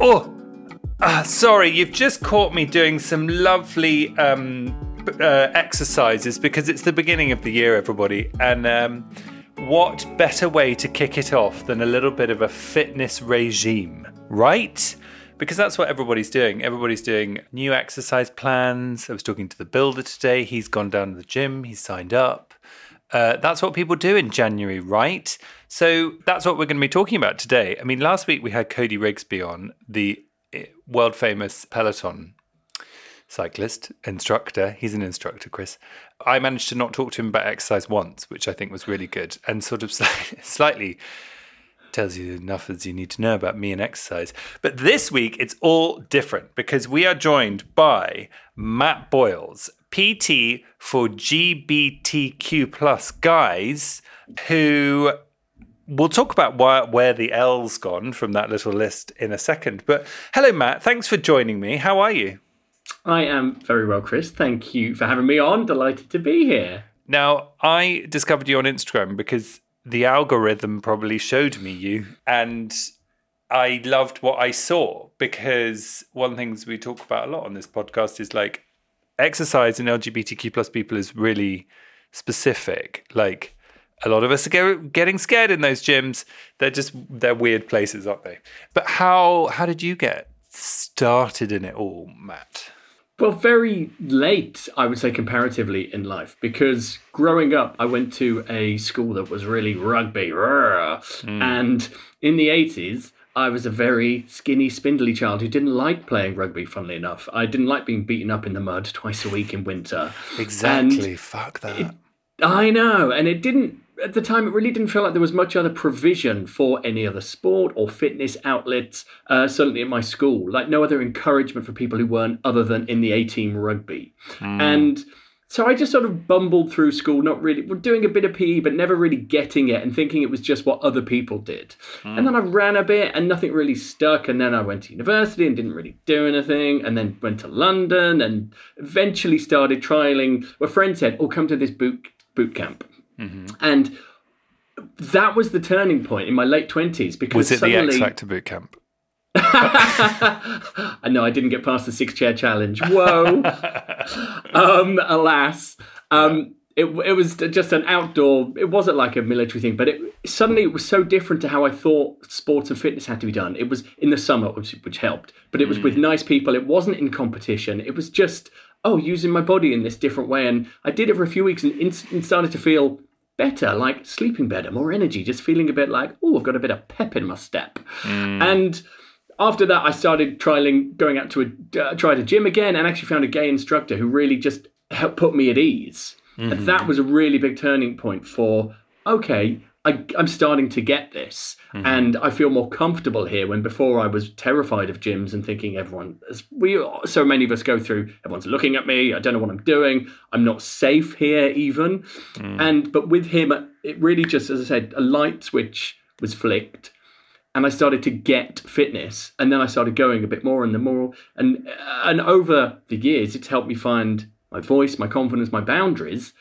Oh, ah, sorry, you've just caught me doing some lovely um, uh, exercises because it's the beginning of the year, everybody. And um, what better way to kick it off than a little bit of a fitness regime, right? Because that's what everybody's doing. Everybody's doing new exercise plans. I was talking to the builder today. He's gone down to the gym, he's signed up. Uh, that's what people do in January, right? So that's what we're going to be talking about today. I mean, last week we had Cody Rigsby on, the eh, world famous Peloton cyclist, instructor. He's an instructor, Chris. I managed to not talk to him about exercise once, which I think was really good and sort of slightly tells you enough as you need to know about me and exercise. But this week it's all different because we are joined by Matt Boyles, PT for GBTQ plus guys, who we'll talk about why, where the L's gone from that little list in a second. But hello, Matt. Thanks for joining me. How are you? I am very well, Chris. Thank you for having me on. Delighted to be here. Now, I discovered you on Instagram because the algorithm probably showed me you and I loved what I saw because one of the things we talk about a lot on this podcast is like exercise in LGBTQ plus people is really specific. Like a lot of us are getting scared in those gyms. They're just they're weird places, aren't they? But how how did you get started in it all, Matt? Well, very late, I would say, comparatively in life, because growing up, I went to a school that was really rugby. Mm. And in the 80s, I was a very skinny, spindly child who didn't like playing rugby, funnily enough. I didn't like being beaten up in the mud twice a week in winter. Exactly. And Fuck that. It, I know. And it didn't at the time, it really didn't feel like there was much other provision for any other sport or fitness outlets, uh, certainly at my school. Like, no other encouragement for people who weren't other than in the A team rugby. Mm. And so I just sort of bumbled through school, not really doing a bit of PE, but never really getting it and thinking it was just what other people did. Mm. And then I ran a bit and nothing really stuck. And then I went to university and didn't really do anything. And then went to London and eventually started trialing. A friend said, Oh, come to this boot, boot camp. Mm-hmm. And that was the turning point in my late 20s because was it suddenly... the X Factor boot camp? I know I didn't get past the six chair challenge. Whoa. um, alas. Um, it, it was just an outdoor, it wasn't like a military thing, but it suddenly it was so different to how I thought sports and fitness had to be done. It was in the summer, which, which helped, but it was mm. with nice people. It wasn't in competition. It was just, oh, using my body in this different way. And I did it for a few weeks and, and started to feel better, like sleeping better, more energy, just feeling a bit like, oh, I've got a bit of pep in my step. Mm. And after that, I started trialing, going out to a, uh, tried a gym again, and actually found a gay instructor who really just helped put me at ease. Mm-hmm. And that was a really big turning point for, okay, I, am starting to get this, mm-hmm. and I feel more comfortable here. When before I was terrified of gyms and thinking everyone, as we so many of us go through, everyone's looking at me. I don't know what I'm doing. I'm not safe here even. Mm. And but with him, it really just, as I said, a light switch was flicked, and I started to get fitness, and then I started going a bit more and the more, and and over the years, it's helped me find my voice, my confidence, my boundaries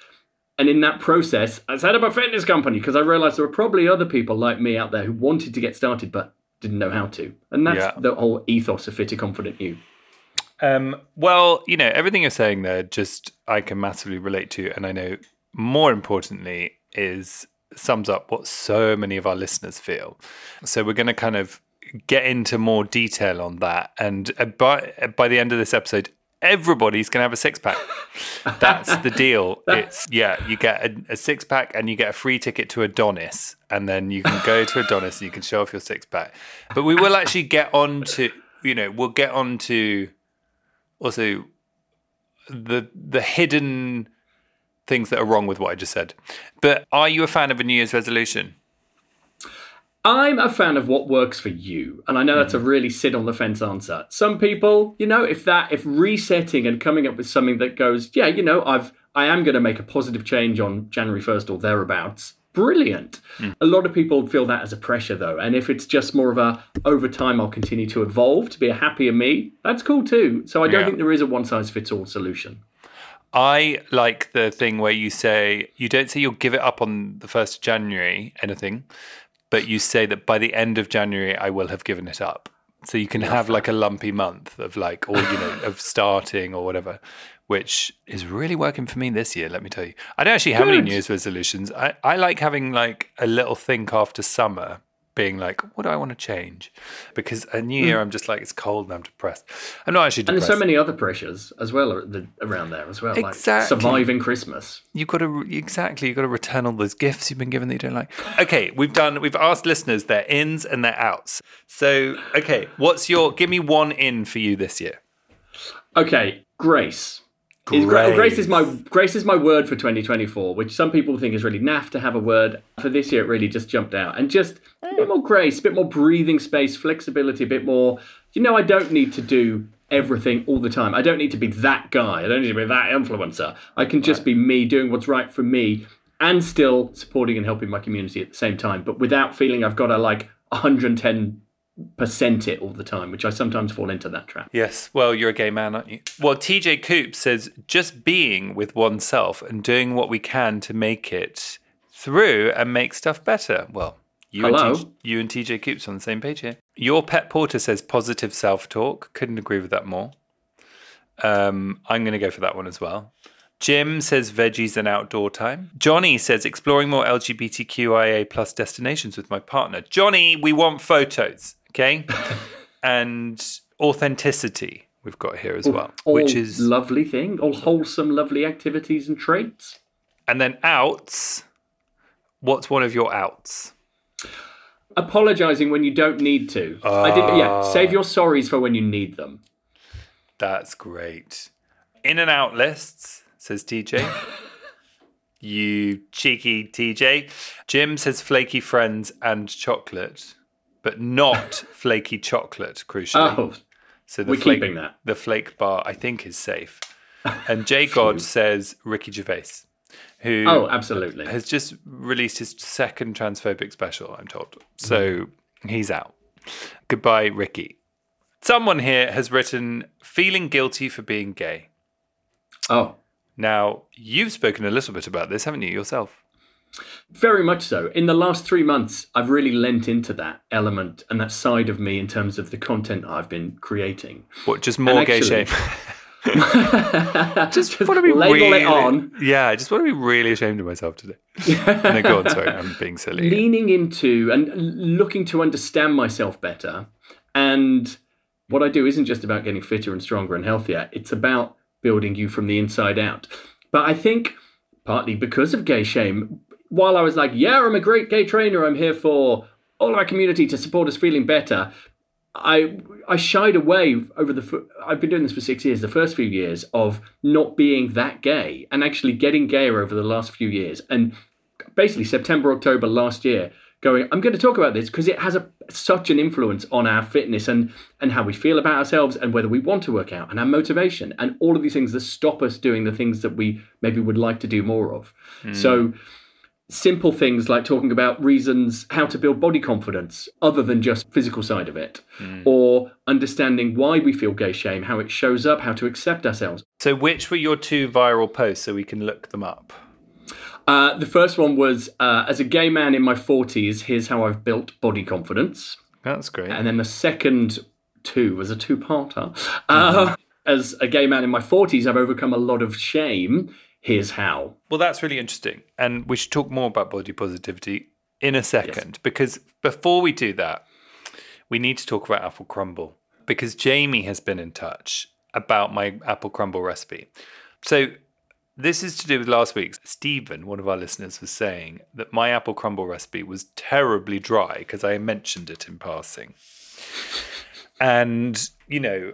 and in that process, I set up a fitness company because I realized there were probably other people like me out there who wanted to get started but didn't know how to. And that's yeah. the whole ethos of Fit Fitter Confident You. Um, well, you know, everything you're saying there, just I can massively relate to, and I know more importantly is sums up what so many of our listeners feel. So we're going to kind of get into more detail on that, and uh, by by the end of this episode, everybody's going to have a six pack. That's the deal. It's yeah, you get a, a six pack and you get a free ticket to Adonis, and then you can go to Adonis and you can show off your six pack. But we will actually get on to you know we'll get on to also the the hidden things that are wrong with what I just said. But are you a fan of a New Year's resolution? I'm a fan of what works for you, and I know that's a mm. really sit on the fence answer. Some people, you know, if that if resetting and coming up with something that goes, yeah, you know, I've I am going to make a positive change on January 1st or thereabouts. Brilliant. Mm. A lot of people feel that as a pressure though, and if it's just more of a over time I'll continue to evolve to be a happier me, that's cool too. So I don't Yeah. think there is a one size fits all solution. I like the thing where you say you don't say you'll give it up on the first of January, anything, but you say that by the end of January I will have given it up. So you can have like a lumpy month of like, or you know, of starting or whatever, which is really working for me this year. Let me tell you, I don't actually have any New Year's resolutions. I I like having like a little think after summer. Being like, what do I want to change? Because a new year, I'm just like, it's cold and I'm depressed. I'm not actually Hmm. And there's so many other pressures as well around there as well, Exactly. like surviving Christmas. You've got to exactly. You've got to return all those gifts you've been given that you don't like. Okay, we've done. We've asked listeners their ins and their outs. So, okay, what's your? Give me one in for you this year. Okay, grace. Is Grace. grace is my grace is my word for 2024, which some people think is really naff to have a word. For this year, it really just jumped out, and just a bit more grace, a bit more breathing space, flexibility, a bit more. You know, I don't need to do everything all the time. I don't need to be that guy. I don't need to be that influencer. I can just be me, doing what's right for me, and still supporting and helping my community at the same time, but without feeling I've got to like 110 percent it all the time, which I sometimes fall into that trap. Yes. Well, you're a gay man, aren't you? Well, TJ Coop says just being with oneself and doing what we can to make it through and make stuff better. Well. You Hello? and, TJ, you and TJ Coops on the same page here. Your pet porter says positive self talk. Couldn't agree with that more. Um, I'm going to go for that one as well. Jim says veggies and outdoor time. Johnny says exploring more LGBTQIA plus destinations with my partner. Johnny, we want photos, okay? and authenticity we've got here as well, all which is lovely thing, all wholesome, lovely activities and traits. and then outs. What's one of your outs? Apologizing when you don't need to. I did. Yeah, ah. save your sorries for when you need them. That's great. In and out lists, says TJ. you cheeky TJ. Jim says flaky friends and chocolate, but not flaky chocolate, crucially. Oh, so the we're flake, keeping that. The flake bar, I think, is safe. And J God says Ricky Gervais, who oh, absolutely. has just released his second transphobic special, I'm told. Mm. So he's out. Goodbye, Ricky. Someone here has written, feeling guilty for being gay. Oh, Now, you've spoken a little bit about this, haven't you, yourself? Very much so. In the last three months, I've really lent into that element and that side of me in terms of the content I've been creating. What, just more gay shame? just want to be label really, it on. Yeah, I just want to be really ashamed of myself today. no, go on, sorry, I'm being silly. leaning into and looking to understand myself better. And what I do isn't just about getting fitter and stronger and healthier, it's about building you from the inside out. But I think partly because of gay shame, while I was like, yeah, I'm a great gay trainer, I'm here for all our community to support us feeling better. I I shied away over the. I've been doing this for six years. The first few years of not being that gay and actually getting gayer over the last few years, and basically September October last year, going. I'm going to talk about this because it has a such an influence on our fitness and and how we feel about ourselves and whether we want to work out and our motivation and all of these things that stop us doing the things that we maybe would like to do more of. Hmm. So simple things like talking about reasons how to build body confidence other than just physical side of it or understanding why we feel gay shame how it shows up how to accept ourselves So, which were your two viral posts so we can look them up? uh, the first one was uh, as a gay man in my 40s here's how i've built body confidence That's great. and then the second two was a two-parter uh, as a gay man in my 40s, I've overcome a lot of shame. Here's how. Well, that's really interesting. And we should talk more about body positivity in a second yes. because before we do that, we need to talk about apple crumble because Jamie has been in touch about my apple crumble recipe. So, this is to do with last week's. Stephen, one of our listeners, was saying that my apple crumble recipe was terribly dry because I mentioned it in passing. And, you know,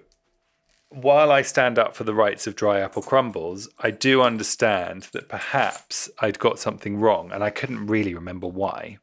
while I stand up for the rights of dry apple crumbles, I do understand that perhaps I'd got something wrong and I couldn't really remember why.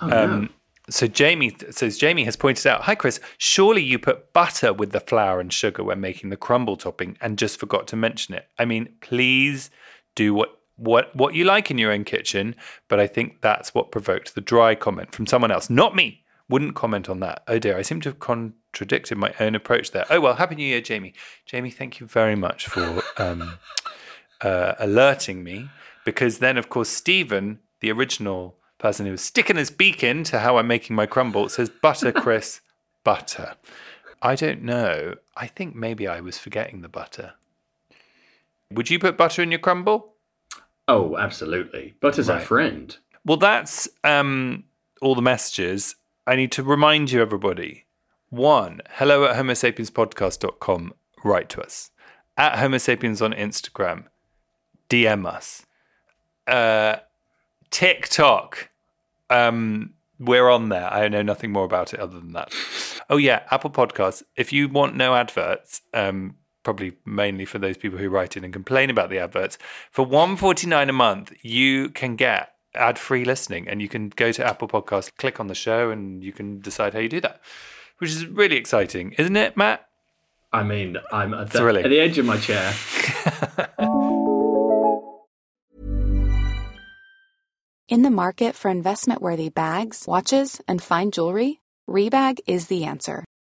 Oh, um, no. So Jamie says Jamie has pointed out, "Hi Chris, surely you put butter with the flour and sugar when making the crumble topping and just forgot to mention it. I mean, please do what what what you like in your own kitchen, but I think that's what provoked the dry comment from someone else, not me. Wouldn't comment on that. Oh dear, I seem to have con- contradicted my own approach there. Oh well, happy New Year, Jamie. Jamie, thank you very much for um, uh, alerting me, because then, of course, Stephen, the original person who was sticking his beak into how I'm making my crumble, says butter, Chris, butter. I don't know. I think maybe I was forgetting the butter. Would you put butter in your crumble? Oh, absolutely. Butter's right. our friend. Well, that's um, all the messages. I need to remind you, everybody, one, hello at homosapienspodcast.com. Write to us. At homosapiens on Instagram. DM us. Uh, TikTok. Um, we're on there. I know nothing more about it other than that. Oh yeah, Apple Podcasts. If you want no adverts, um, probably mainly for those people who write in and complain about the adverts, for one forty nine a month, you can get ad free listening, and you can go to Apple Podcasts, click on the show, and you can decide how you do that which is really exciting, isn't it, Matt? I mean, I'm at the, at the edge of my chair. In the market for investment worthy bags, watches, and fine jewelry, Rebag is the answer.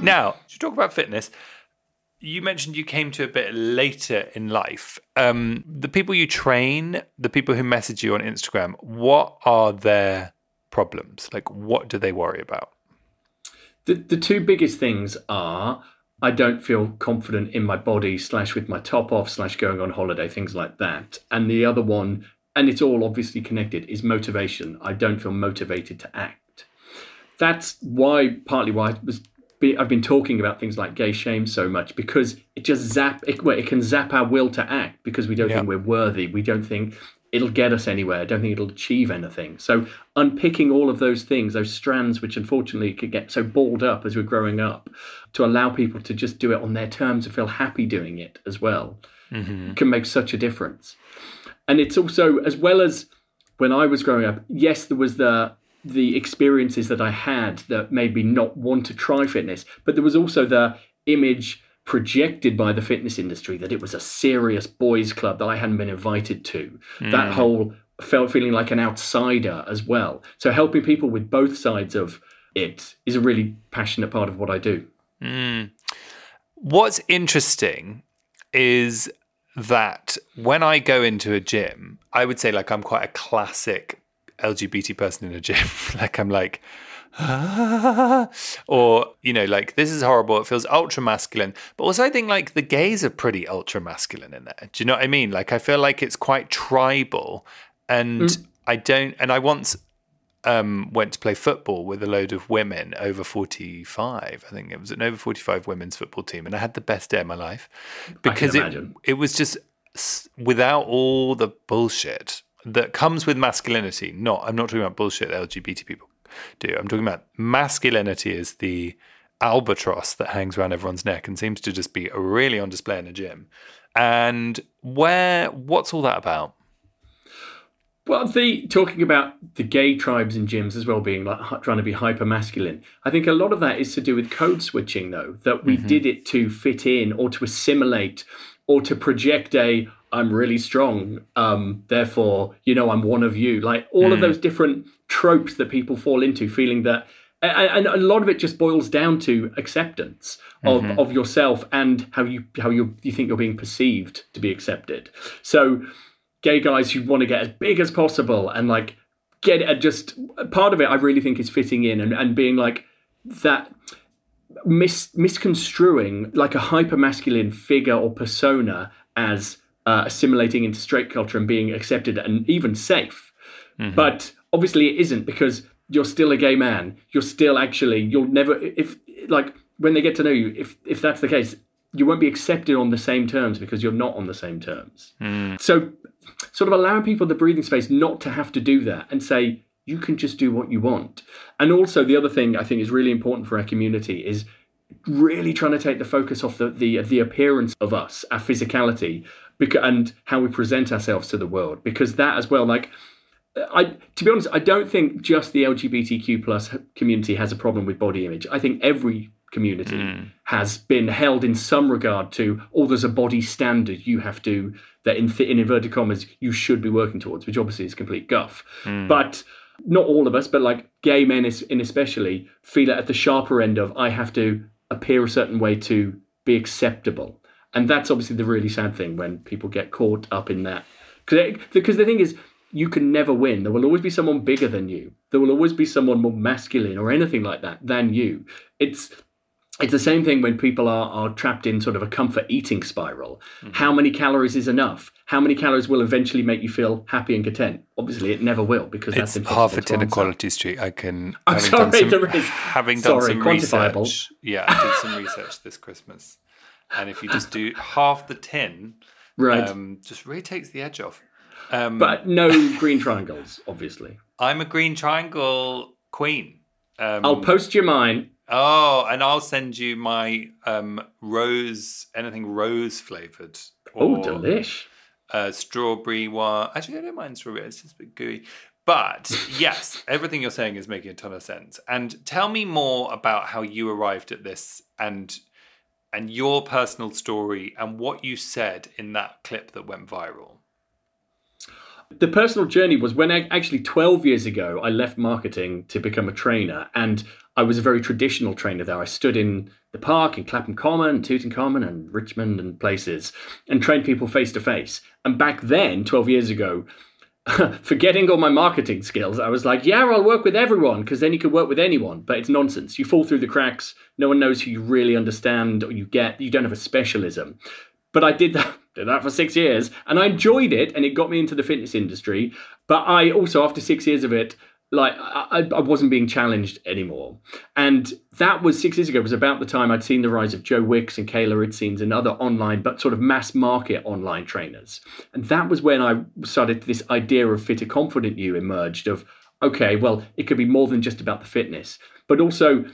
Now, to talk about fitness, you mentioned you came to a bit later in life. Um, the people you train, the people who message you on Instagram, what are their problems? Like, what do they worry about? The, the two biggest things are I don't feel confident in my body, slash, with my top off, slash, going on holiday, things like that. And the other one, and it's all obviously connected, is motivation. I don't feel motivated to act. That's why, partly why I was be, I've been talking about things like gay shame so much because it just zap it, well, it can zap our will to act because we don't yeah. think we're worthy. We don't think it'll get us anywhere. I don't think it'll achieve anything. So unpicking all of those things, those strands which unfortunately could get so balled up as we're growing up, to allow people to just do it on their terms and feel happy doing it as well, mm-hmm. can make such a difference. And it's also as well as when I was growing up, yes, there was the the experiences that I had that made me not want to try fitness. But there was also the image projected by the fitness industry that it was a serious boys' club that I hadn't been invited to. Mm. That whole felt feeling like an outsider as well. So helping people with both sides of it is a really passionate part of what I do. Mm. What's interesting is that when I go into a gym, I would say like I'm quite a classic LGBT person in a gym. like I'm like, ah, or you know, like this is horrible. It feels ultra masculine. But also, I think like the gays are pretty ultra masculine in there. Do you know what I mean? Like I feel like it's quite tribal, and mm. I don't. And I once um, went to play football with a load of women over 45. I think it was an over 45 women's football team. And I had the best day of my life because it, it was just without all the bullshit that comes with masculinity. Not, I'm not talking about bullshit that LGBT people do. I'm talking about masculinity is the albatross that hangs around everyone's neck and seems to just be really on display in a gym. And where, what's all that about? Well, the talking about the gay tribes and gyms as well being like trying to be hyper masculine. I think a lot of that is to do with code switching, though. That we mm-hmm. did it to fit in or to assimilate or to project a I'm really strong, um, therefore you know I'm one of you. Like all mm. of those different tropes that people fall into, feeling that. And a lot of it just boils down to acceptance of, mm-hmm. of yourself and how you how you you think you're being perceived to be accepted. So gay guys who want to get as big as possible and like get it just part of it I really think is fitting in and, and being like that mis- misconstruing like a hyper masculine figure or persona as uh, assimilating into straight culture and being accepted and even safe. Mm-hmm. But obviously it isn't because you're still a gay man. You're still actually you'll never if like when they get to know you if if that's the case you won't be accepted on the same terms because you're not on the same terms. Mm. So sort of allowing people the breathing space not to have to do that and say, you can just do what you want. And also, the other thing I think is really important for our community is really trying to take the focus off the the, the appearance of us, our physicality, because, and how we present ourselves to the world. Because that as well, like I to be honest, I don't think just the LGBTQ plus community has a problem with body image. I think every community mm. has been held in some regard to, oh, there's a body standard you have to, that in, in inverted commas, you should be working towards, which obviously is complete guff. Mm. But not all of us, but like gay men in especially, feel it at the sharper end of, I have to appear a certain way to be acceptable. And that's obviously the really sad thing when people get caught up in that. Because the thing is, you can never win. There will always be someone bigger than you. There will always be someone more masculine or anything like that than you. It's it's the same thing when people are, are trapped in sort of a comfort eating spiral. Mm-hmm. How many calories is enough? How many calories will eventually make you feel happy and content? Obviously, it never will because it's that's half a tin of Quality Street. I can. I'm sorry, some, there is. Having done sorry, some research, yeah, I did some research this Christmas, and if you just do half the tin, right, um, just really takes the edge off. Um, but no green triangles, obviously. I'm a green triangle queen. Um, I'll post you mine Oh, and I'll send you my um, rose, anything rose flavored. Oh, delish. Uh, strawberry one. Actually, I don't mind strawberry. It's just a bit gooey. But yes, everything you're saying is making a ton of sense. And tell me more about how you arrived at this and and your personal story and what you said in that clip that went viral. The personal journey was when I, actually 12 years ago, I left marketing to become a trainer. And I was a very traditional trainer there. I stood in the park in Clapham Common, Tooting Common, and Richmond and places and trained people face to face. And back then, 12 years ago, forgetting all my marketing skills, I was like, yeah, I'll work with everyone because then you can work with anyone. But it's nonsense. You fall through the cracks. No one knows who you really understand or you get. You don't have a specialism. But I did that, did that for six years and I enjoyed it and it got me into the fitness industry. But I also, after six years of it, like I, I, wasn't being challenged anymore. And that was six years ago, it was about the time I'd seen the rise of Joe Wicks and Kayla Itsines and other online, but sort of mass market online trainers. And that was when I started this idea of fitter confident you emerged of, okay, well, it could be more than just about the fitness, but also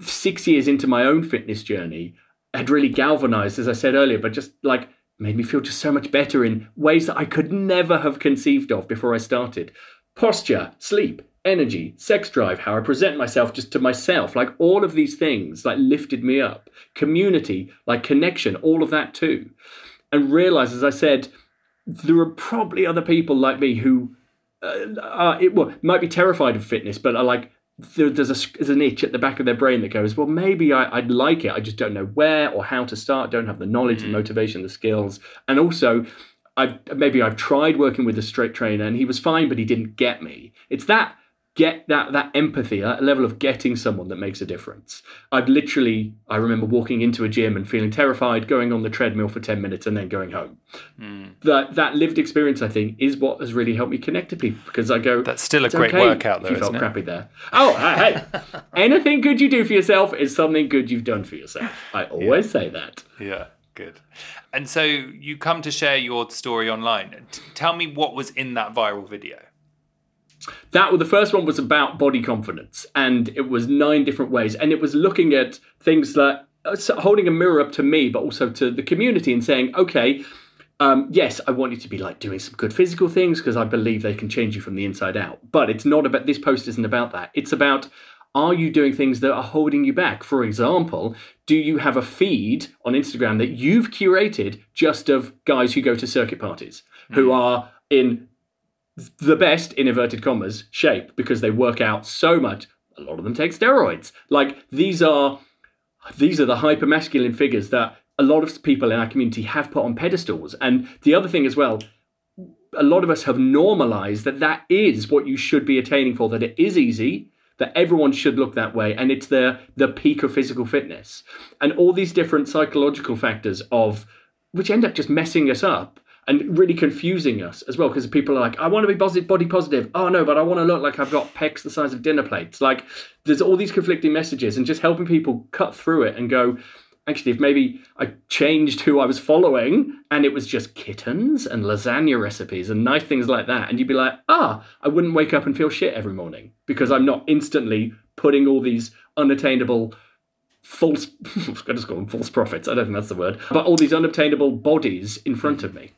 six years into my own fitness journey, had really galvanized, as I said earlier, but just like made me feel just so much better in ways that I could never have conceived of before I started. Posture, sleep, energy, sex drive, how I present myself just to myself, like all of these things, like lifted me up. Community, like connection, all of that too. And realize, as I said, there are probably other people like me who uh, are, it, well, might be terrified of fitness, but are like, there's a there's an itch at the back of their brain that goes, well, maybe I, would like it. I just don't know where or how to start. Don't have the knowledge, the motivation, the skills, and also, I maybe I've tried working with a straight trainer and he was fine, but he didn't get me. It's that get that that empathy, that level of getting someone that makes a difference. I've literally, I remember walking into a gym and feeling terrified, going on the treadmill for ten minutes and then going home. Mm. That that lived experience, I think, is what has really helped me connect to people because I go. That's still a great okay workout, though. You felt crappy there. Oh, hey, anything good you do for yourself is something good you've done for yourself. I always yeah. say that. Yeah. Good. And so you come to share your story online. Tell me what was in that viral video. That the first one was about body confidence, and it was nine different ways, and it was looking at things like uh, holding a mirror up to me, but also to the community, and saying, okay. Um, yes, I want you to be like doing some good physical things because I believe they can change you from the inside out. But it's not about this post isn't about that. It's about are you doing things that are holding you back? For example, do you have a feed on Instagram that you've curated just of guys who go to circuit parties, mm. who are in the best, in inverted commas, shape because they work out so much. A lot of them take steroids. Like these are these are the hyper masculine figures that a lot of people in our community have put on pedestals. And the other thing as well, a lot of us have normalized that that is what you should be attaining for, that it is easy, that everyone should look that way, and it's the, the peak of physical fitness. And all these different psychological factors of which end up just messing us up and really confusing us as well because people are like, I want to be body positive. Oh no, but I want to look like I've got pecs the size of dinner plates. Like there's all these conflicting messages, and just helping people cut through it and go, actually, if maybe I changed who I was following and it was just kittens and lasagna recipes and nice things like that, and you'd be like, ah, I wouldn't wake up and feel shit every morning because I'm not instantly putting all these unattainable false, I to call them false prophets, I don't think that's the word, but all these unobtainable bodies in front of me.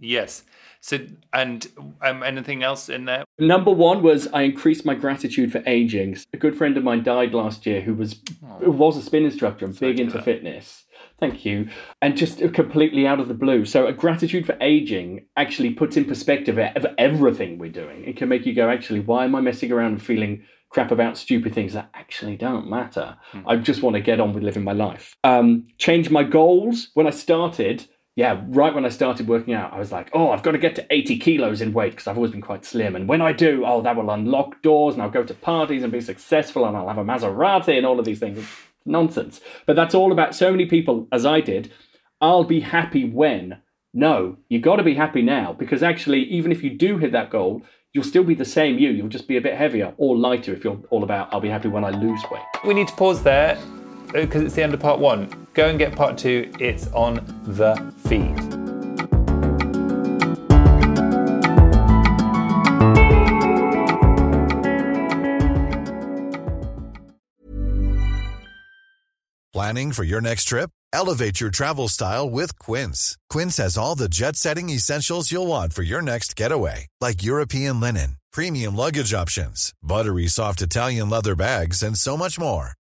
Yes. So, and um, anything else in there? Number one was I increased my gratitude for aging. A good friend of mine died last year who was oh. who was a spin instructor and big into that. fitness. Thank you. And just completely out of the blue. So, a gratitude for aging actually puts in perspective of everything we're doing. It can make you go, actually, why am I messing around and feeling crap about stupid things that actually don't matter? Mm. I just want to get on with living my life. Um, change my goals. When I started, yeah, right when I started working out, I was like, oh, I've got to get to 80 kilos in weight because I've always been quite slim. And when I do, oh, that will unlock doors and I'll go to parties and be successful and I'll have a Maserati and all of these things. Nonsense. But that's all about so many people, as I did. I'll be happy when. No, you got to be happy now because actually, even if you do hit that goal, you'll still be the same you. You'll just be a bit heavier or lighter if you're all about, I'll be happy when I lose weight. We need to pause there uh, because it's the end of part one. Go and get part two, it's on the feed. Planning for your next trip? Elevate your travel style with Quince. Quince has all the jet setting essentials you'll want for your next getaway, like European linen, premium luggage options, buttery soft Italian leather bags, and so much more